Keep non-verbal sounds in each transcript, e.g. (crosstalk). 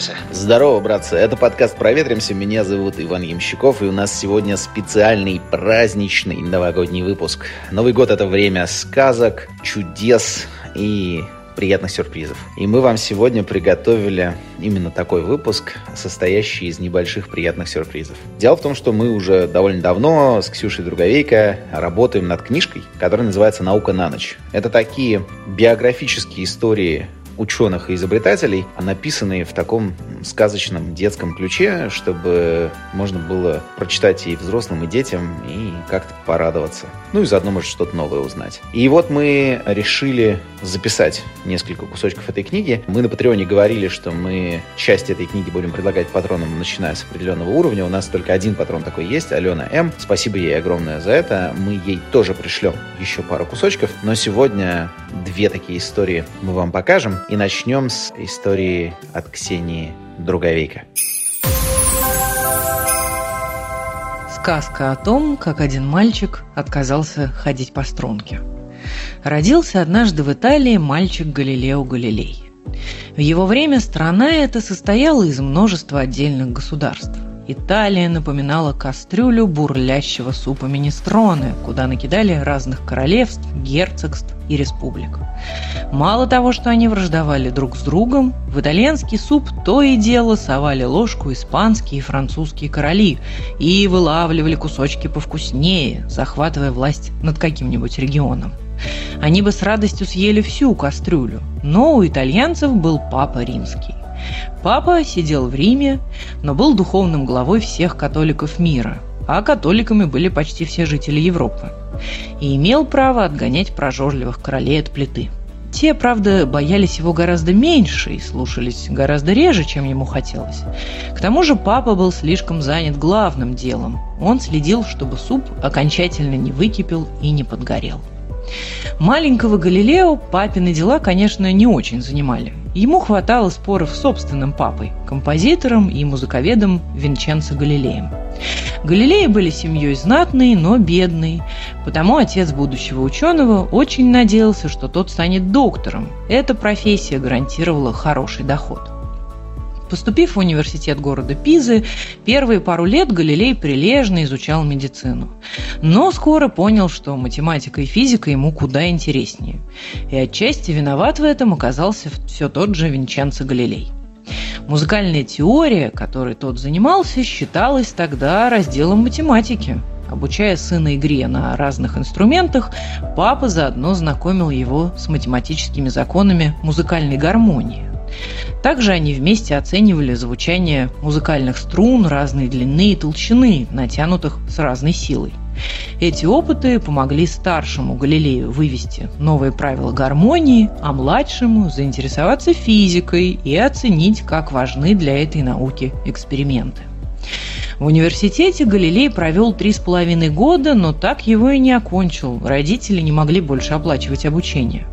проветримся. Здорово, братцы. Это подкаст «Проветримся». Меня зовут Иван Ямщиков, и у нас сегодня специальный праздничный новогодний выпуск. Новый год — это время сказок, чудес и приятных сюрпризов. И мы вам сегодня приготовили именно такой выпуск, состоящий из небольших приятных сюрпризов. Дело в том, что мы уже довольно давно с Ксюшей Друговейко работаем над книжкой, которая называется «Наука на ночь». Это такие биографические истории ученых и изобретателей, написанные в таком сказочном детском ключе, чтобы можно было прочитать и взрослым, и детям, и как-то порадоваться. Ну и заодно, может, что-то новое узнать. И вот мы решили записать несколько кусочков этой книги. Мы на Патреоне говорили, что мы часть этой книги будем предлагать патронам, начиная с определенного уровня. У нас только один патрон такой есть, Алена М. Спасибо ей огромное за это. Мы ей тоже пришлем еще пару кусочков. Но сегодня две такие истории мы вам покажем. И начнем с истории от Ксении Друговейка. Сказка о том, как один мальчик отказался ходить по струнке. Родился однажды в Италии мальчик Галилео Галилей. В его время страна эта состояла из множества отдельных государств. Италия напоминала кастрюлю бурлящего супа министроны, куда накидали разных королевств, герцогств и республик. Мало того, что они враждовали друг с другом, в итальянский суп то и дело совали ложку испанские и французские короли и вылавливали кусочки повкуснее, захватывая власть над каким-нибудь регионом. Они бы с радостью съели всю кастрюлю, но у итальянцев был папа римский. Папа сидел в Риме, но был духовным главой всех католиков мира, а католиками были почти все жители Европы, и имел право отгонять прожорливых королей от плиты. Те, правда, боялись его гораздо меньше и слушались гораздо реже, чем ему хотелось. К тому же папа был слишком занят главным делом. Он следил, чтобы суп окончательно не выкипел и не подгорел. Маленького Галилео папины дела, конечно, не очень занимали. Ему хватало споров с собственным папой, композитором и музыковедом Винченцо Галилеем. Галилеи были семьей знатной, но бедной, потому отец будущего ученого очень надеялся, что тот станет доктором. Эта профессия гарантировала хороший доход. Поступив в университет города Пизы, первые пару лет Галилей прилежно изучал медицину. Но скоро понял, что математика и физика ему куда интереснее. И отчасти виноват в этом оказался все тот же Винченцо Галилей. Музыкальная теория, которой тот занимался, считалась тогда разделом математики. Обучая сына игре на разных инструментах, папа заодно знакомил его с математическими законами музыкальной гармонии. Также они вместе оценивали звучание музыкальных струн разной длины и толщины, натянутых с разной силой. Эти опыты помогли старшему Галилею вывести новые правила гармонии, а младшему заинтересоваться физикой и оценить, как важны для этой науки эксперименты. В университете Галилей провел три с половиной года, но так его и не окончил. Родители не могли больше оплачивать обучение.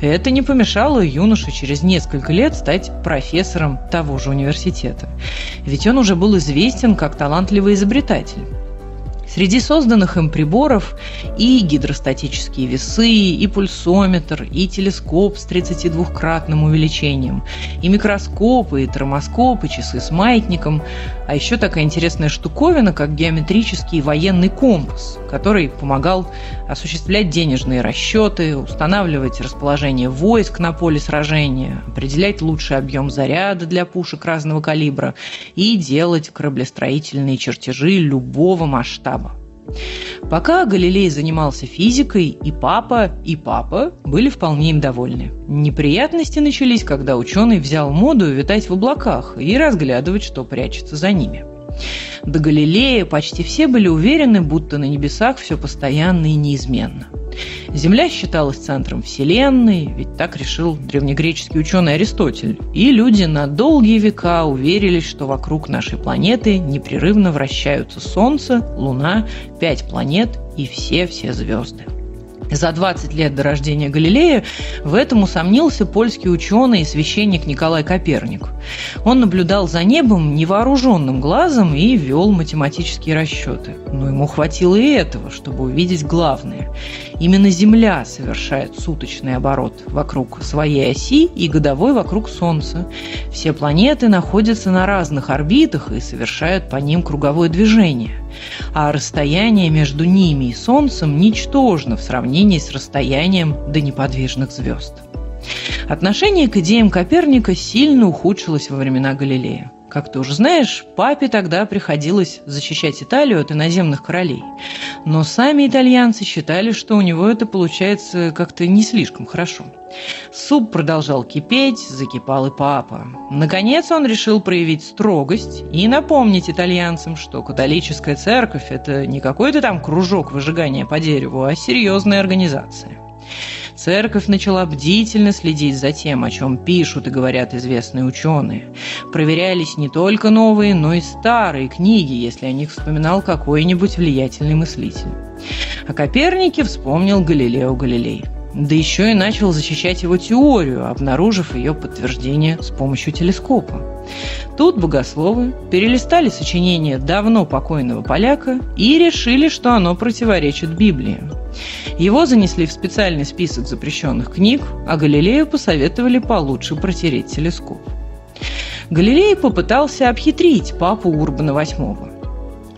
Это не помешало юноше через несколько лет стать профессором того же университета. Ведь он уже был известен как талантливый изобретатель. Среди созданных им приборов и гидростатические весы, и пульсометр, и телескоп с 32-кратным увеличением, и микроскопы, и термоскопы, часы с маятником, а еще такая интересная штуковина, как геометрический военный компас, который помогал осуществлять денежные расчеты, устанавливать расположение войск на поле сражения, определять лучший объем заряда для пушек разного калибра и делать кораблестроительные чертежи любого масштаба. Пока Галилей занимался физикой, и папа, и папа были вполне им довольны. Неприятности начались, когда ученый взял моду витать в облаках и разглядывать, что прячется за ними. До Галилея почти все были уверены, будто на небесах все постоянно и неизменно. Земля считалась центром Вселенной, ведь так решил древнегреческий ученый Аристотель. И люди на долгие века уверились, что вокруг нашей планеты непрерывно вращаются Солнце, Луна, пять планет и все-все звезды. За 20 лет до рождения Галилея в этом усомнился польский ученый и священник Николай Коперник. Он наблюдал за небом невооруженным глазом и вел математические расчеты. Но ему хватило и этого, чтобы увидеть главное. Именно Земля совершает суточный оборот вокруг своей оси и годовой вокруг Солнца. Все планеты находятся на разных орбитах и совершают по ним круговое движение. А расстояние между ними и Солнцем ничтожно в сравнении с расстоянием до неподвижных звезд. Отношение к идеям Коперника сильно ухудшилось во времена Галилея. Как ты уже знаешь, папе тогда приходилось защищать Италию от иноземных королей. Но сами итальянцы считали, что у него это получается как-то не слишком хорошо. Суп продолжал кипеть, закипал и папа. Наконец он решил проявить строгость и напомнить итальянцам, что католическая церковь – это не какой-то там кружок выжигания по дереву, а серьезная организация. Церковь начала бдительно следить за тем, о чем пишут и говорят известные ученые. Проверялись не только новые, но и старые книги, если о них вспоминал какой-нибудь влиятельный мыслитель. О Копернике вспомнил Галилео Галилей – да еще и начал защищать его теорию, обнаружив ее подтверждение с помощью телескопа. Тут богословы перелистали сочинение давно покойного поляка и решили, что оно противоречит Библии. Его занесли в специальный список запрещенных книг, а Галилею посоветовали получше протереть телескоп. Галилей попытался обхитрить папу Урбана VIII.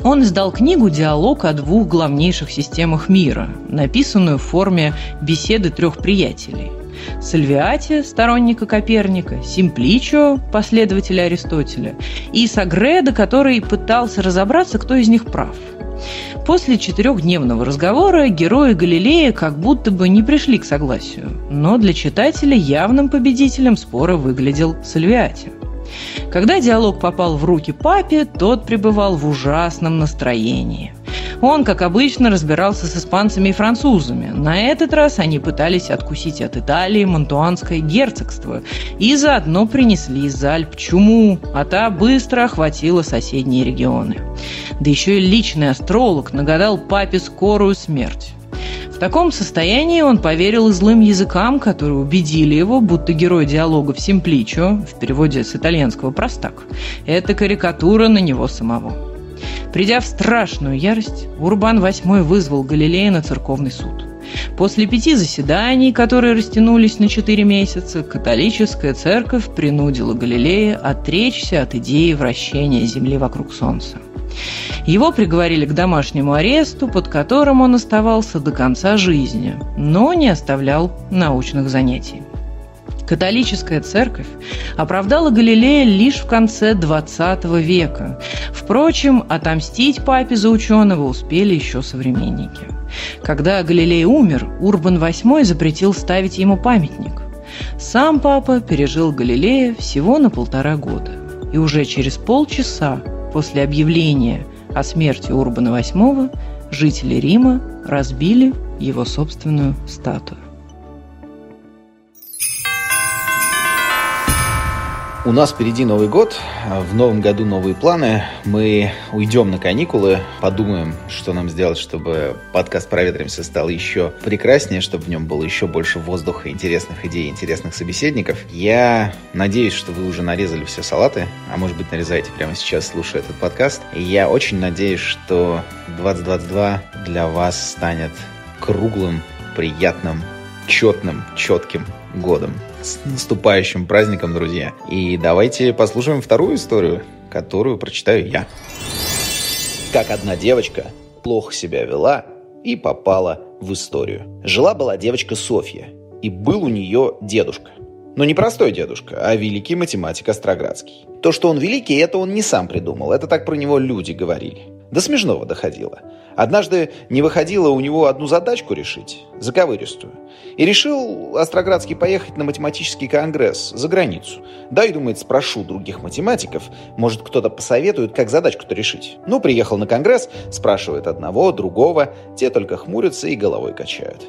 Он издал книгу «Диалог о двух главнейших системах мира», написанную в форме беседы трех приятелей. Сальвиати, сторонника Коперника, Симпличо, последователя Аристотеля, и Сагреда, который пытался разобраться, кто из них прав. После четырехдневного разговора герои Галилея как будто бы не пришли к согласию, но для читателя явным победителем спора выглядел Сальвиати. Когда диалог попал в руки папе, тот пребывал в ужасном настроении. Он, как обычно, разбирался с испанцами и французами. На этот раз они пытались откусить от Италии Монтуанское герцогство и заодно принесли из Альп чуму, а та быстро охватила соседние регионы. Да еще и личный астролог нагадал папе скорую смерть. В таком состоянии он поверил злым языкам, которые убедили его, будто герой диалога в Симпличо, в переводе с итальянского «простак», это карикатура на него самого. Придя в страшную ярость, Урбан VIII вызвал Галилея на церковный суд. После пяти заседаний, которые растянулись на четыре месяца, католическая церковь принудила Галилея отречься от идеи вращения Земли вокруг Солнца. Его приговорили к домашнему аресту, под которым он оставался до конца жизни, но не оставлял научных занятий. Католическая церковь оправдала Галилея лишь в конце XX века. Впрочем, отомстить папе за ученого успели еще современники. Когда Галилей умер, Урбан VIII запретил ставить ему памятник. Сам папа пережил Галилея всего на полтора года. И уже через полчаса после объявления о смерти Урбана VIII жители Рима разбили его собственную статую. У нас впереди Новый год, в новом году новые планы. Мы уйдем на каникулы, подумаем, что нам сделать, чтобы подкаст «Проветримся» стал еще прекраснее, чтобы в нем было еще больше воздуха, интересных идей, интересных собеседников. Я надеюсь, что вы уже нарезали все салаты, а может быть нарезаете прямо сейчас, слушая этот подкаст. И я очень надеюсь, что 2022 для вас станет круглым, приятным, четным, четким годом. С наступающим праздником, друзья. И давайте послушаем вторую историю, которую прочитаю я. Как одна девочка плохо себя вела и попала в историю. Жила-была девочка Софья, и был у нее дедушка. Но не простой дедушка, а великий математик Остроградский. То, что он великий, это он не сам придумал, это так про него люди говорили. До смешного доходило. Однажды не выходило у него одну задачку решить, заковыристую. И решил Остроградский поехать на математический конгресс за границу. Да и, думает, спрошу других математиков, может, кто-то посоветует, как задачку-то решить. Ну, приехал на конгресс, спрашивает одного, другого, те только хмурятся и головой качают.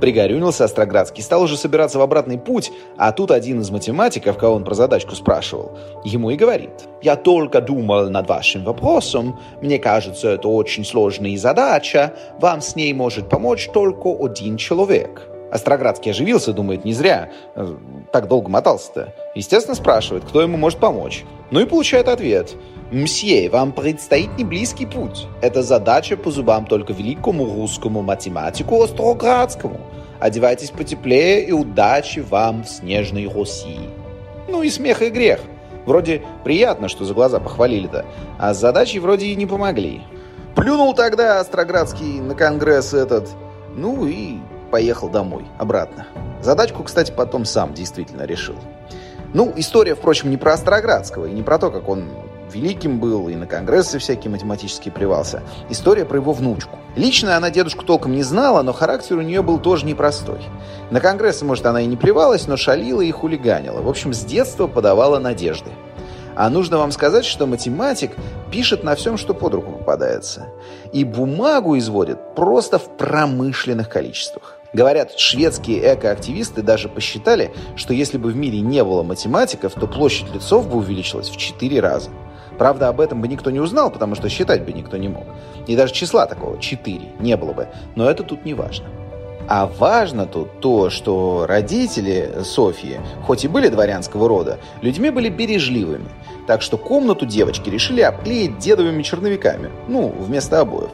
Пригорюнился Остроградский, стал уже собираться в обратный путь, а тут один из математиков, кого он про задачку спрашивал, ему и говорит. «Я только думал над вашим вопросом. Мне кажется, это очень сложная задача. Вам с ней может помочь только один человек». Остроградский оживился, думает, не зря э, так долго мотался-то. Естественно, спрашивает, кто ему может помочь. Ну и получает ответ. «Мсье, вам предстоит не близкий путь. Это задача по зубам только великому русскому математику Остроградскому. Одевайтесь потеплее и удачи вам в снежной России». Ну и смех и грех. Вроде приятно, что за глаза похвалили-то, а с задачей вроде и не помогли. Плюнул тогда Остроградский на конгресс этот, ну и поехал домой, обратно. Задачку, кстати, потом сам действительно решил. Ну, история, впрочем, не про Остроградского и не про то, как он великим был и на конгрессы всякие математические плевался. История про его внучку. Лично она дедушку толком не знала, но характер у нее был тоже непростой. На конгрессы, может, она и не плевалась, но шалила и хулиганила. В общем, с детства подавала надежды. А нужно вам сказать, что математик пишет на всем, что под руку попадается. И бумагу изводит просто в промышленных количествах. Говорят, шведские экоактивисты даже посчитали, что если бы в мире не было математиков, то площадь лицов бы увеличилась в 4 раза. Правда, об этом бы никто не узнал, потому что считать бы никто не мог. И даже числа такого 4 не было бы. Но это тут не важно. А важно тут то, что родители Софьи, хоть и были дворянского рода, людьми были бережливыми. Так что комнату девочки решили обклеить дедовыми черновиками. Ну, вместо обоев.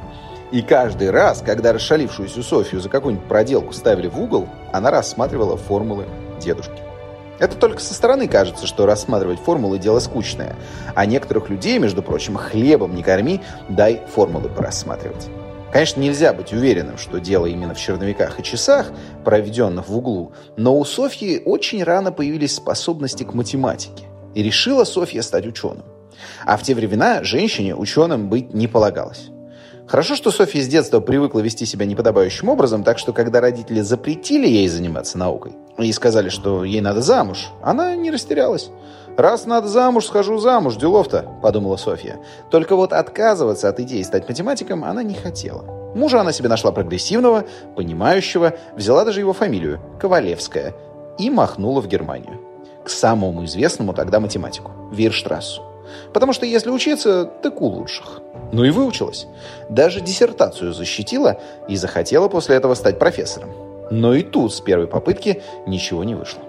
И каждый раз, когда расшалившуюся Софию за какую-нибудь проделку ставили в угол, она рассматривала формулы дедушки. Это только со стороны кажется, что рассматривать формулы – дело скучное. А некоторых людей, между прочим, хлебом не корми, дай формулы порассматривать. Конечно, нельзя быть уверенным, что дело именно в черновиках и часах, проведенных в углу, но у Софьи очень рано появились способности к математике. И решила Софья стать ученым. А в те времена женщине ученым быть не полагалось. Хорошо, что Софья с детства привыкла вести себя неподобающим образом, так что когда родители запретили ей заниматься наукой и сказали, что ей надо замуж, она не растерялась. «Раз надо замуж, схожу замуж, делов-то», — подумала Софья. Только вот отказываться от идеи стать математиком она не хотела. Мужа она себе нашла прогрессивного, понимающего, взяла даже его фамилию — Ковалевская, и махнула в Германию. К самому известному тогда математику — Вирштрассу. Потому что если учиться, так у лучших. Ну и выучилась. Даже диссертацию защитила и захотела после этого стать профессором. Но и тут с первой попытки ничего не вышло.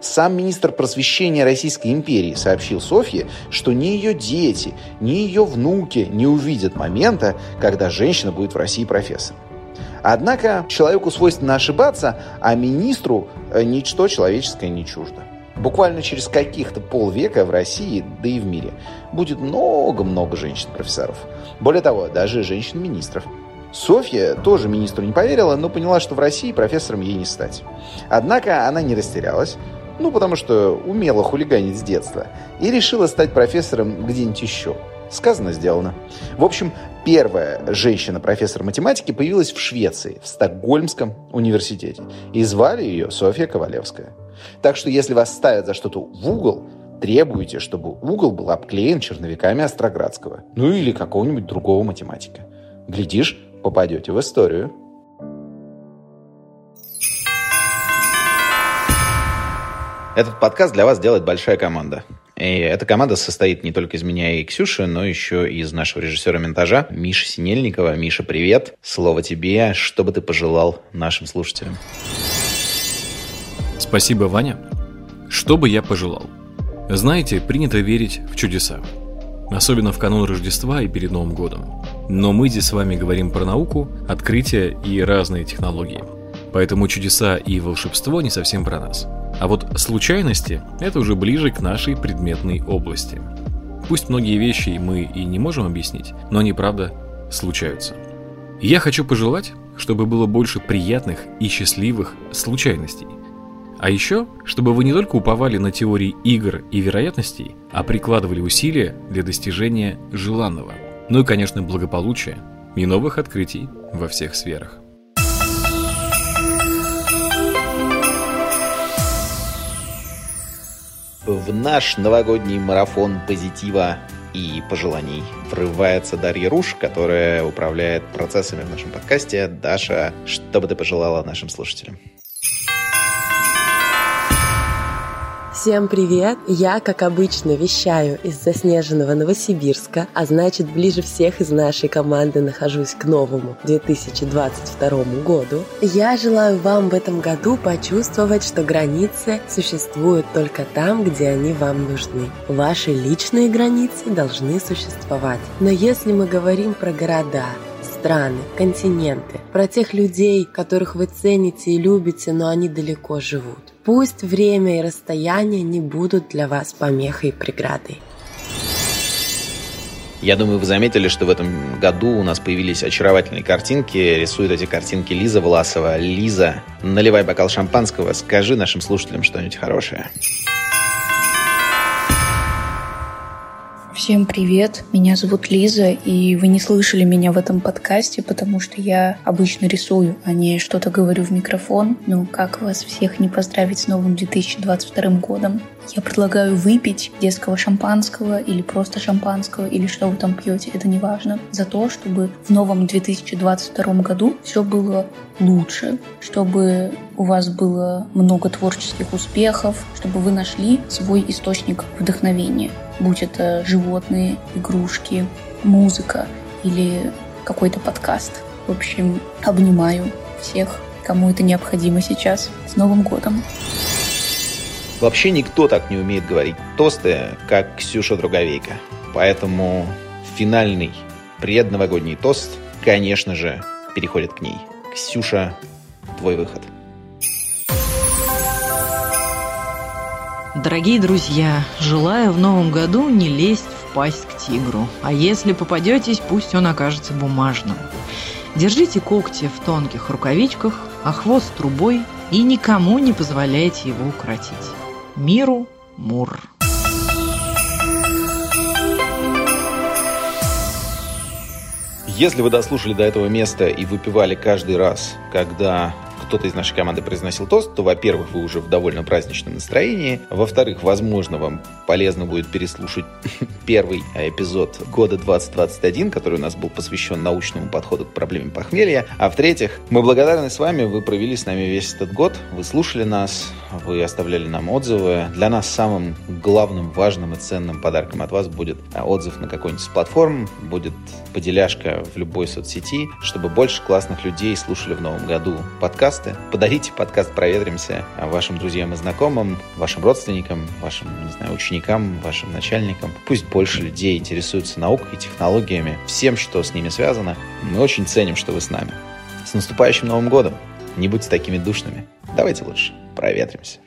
Сам министр просвещения Российской империи сообщил Софье, что ни ее дети, ни ее внуки не увидят момента, когда женщина будет в России профессором. Однако человеку свойственно ошибаться, а министру э, ничто человеческое не чуждо. Буквально через каких-то полвека в России, да и в мире, будет много-много женщин-профессоров. Более того, даже женщин-министров. Софья тоже министру не поверила, но поняла, что в России профессором ей не стать. Однако она не растерялась, ну, потому что умела хулиганить с детства, и решила стать профессором где-нибудь еще. Сказано, сделано. В общем, первая женщина-профессор математики появилась в Швеции, в Стокгольмском университете. И звали ее Софья Ковалевская. Так что если вас ставят за что-то в угол, требуйте, чтобы угол был обклеен черновиками Остроградского. Ну или какого-нибудь другого математика. Глядишь, попадете в историю. Этот подкаст для вас делает большая команда. И эта команда состоит не только из меня и Ксюши, но еще и из нашего режиссера монтажа Миши Синельникова. Миша, привет. Слово тебе. Что бы ты пожелал нашим слушателям? Спасибо, Ваня. Что бы я пожелал? Знаете, принято верить в чудеса. Особенно в канун Рождества и перед Новым годом. Но мы здесь с вами говорим про науку, открытия и разные технологии. Поэтому чудеса и волшебство не совсем про нас. А вот случайности – это уже ближе к нашей предметной области. Пусть многие вещи мы и не можем объяснить, но они, правда, случаются. Я хочу пожелать, чтобы было больше приятных и счастливых случайностей – а еще, чтобы вы не только уповали на теории игр и вероятностей, а прикладывали усилия для достижения желанного. Ну и, конечно, благополучия и новых открытий во всех сферах. В наш новогодний марафон позитива и пожеланий врывается Дарья Руш, которая управляет процессами в нашем подкасте. Даша, что бы ты пожелала нашим слушателям? Всем привет! Я, как обычно, вещаю из заснеженного Новосибирска, а значит, ближе всех из нашей команды нахожусь к новому 2022 году. Я желаю вам в этом году почувствовать, что границы существуют только там, где они вам нужны. Ваши личные границы должны существовать. Но если мы говорим про города, страны, континенты, про тех людей, которых вы цените и любите, но они далеко живут. Пусть время и расстояние не будут для вас помехой и преградой. Я думаю, вы заметили, что в этом году у нас появились очаровательные картинки. Рисует эти картинки Лиза Власова. Лиза, наливай бокал шампанского, скажи нашим слушателям что-нибудь хорошее. Всем привет, меня зовут Лиза, и вы не слышали меня в этом подкасте, потому что я обычно рисую, а не что-то говорю в микрофон. Ну, как вас всех не поздравить с новым 2022 годом? Я предлагаю выпить детского шампанского или просто шампанского, или что вы там пьете, это не важно, за то, чтобы в новом 2022 году все было лучше, чтобы у вас было много творческих успехов, чтобы вы нашли свой источник вдохновения будь это животные, игрушки, музыка или какой-то подкаст. В общем, обнимаю всех, кому это необходимо сейчас. С Новым годом! Вообще никто так не умеет говорить тосты, как Ксюша Друговейка. Поэтому финальный предновогодний тост, конечно же, переходит к ней. Ксюша, твой выход. Дорогие друзья, желаю в новом году не лезть в пасть к тигру. А если попадетесь, пусть он окажется бумажным. Держите когти в тонких рукавичках, а хвост трубой и никому не позволяйте его укротить. Миру Мур. Если вы дослушали до этого места и выпивали каждый раз, когда кто-то из нашей команды произносил тост, то, во-первых, вы уже в довольно праздничном настроении. Во-вторых, возможно, вам полезно будет переслушать (laughs) первый эпизод года 2021, который у нас был посвящен научному подходу к проблеме похмелья. А в-третьих, мы благодарны с вами, вы провели с нами весь этот год, вы слушали нас, вы оставляли нам отзывы. Для нас самым главным, важным и ценным подарком от вас будет отзыв на какой-нибудь из платформ, будет поделяшка в любой соцсети, чтобы больше классных людей слушали в новом году подкаст подкасты. Подарите подкаст «Проветримся» вашим друзьям и знакомым, вашим родственникам, вашим, не знаю, ученикам, вашим начальникам. Пусть больше людей интересуются наукой, технологиями, всем, что с ними связано. Мы очень ценим, что вы с нами. С наступающим Новым годом! Не будьте такими душными. Давайте лучше проветримся.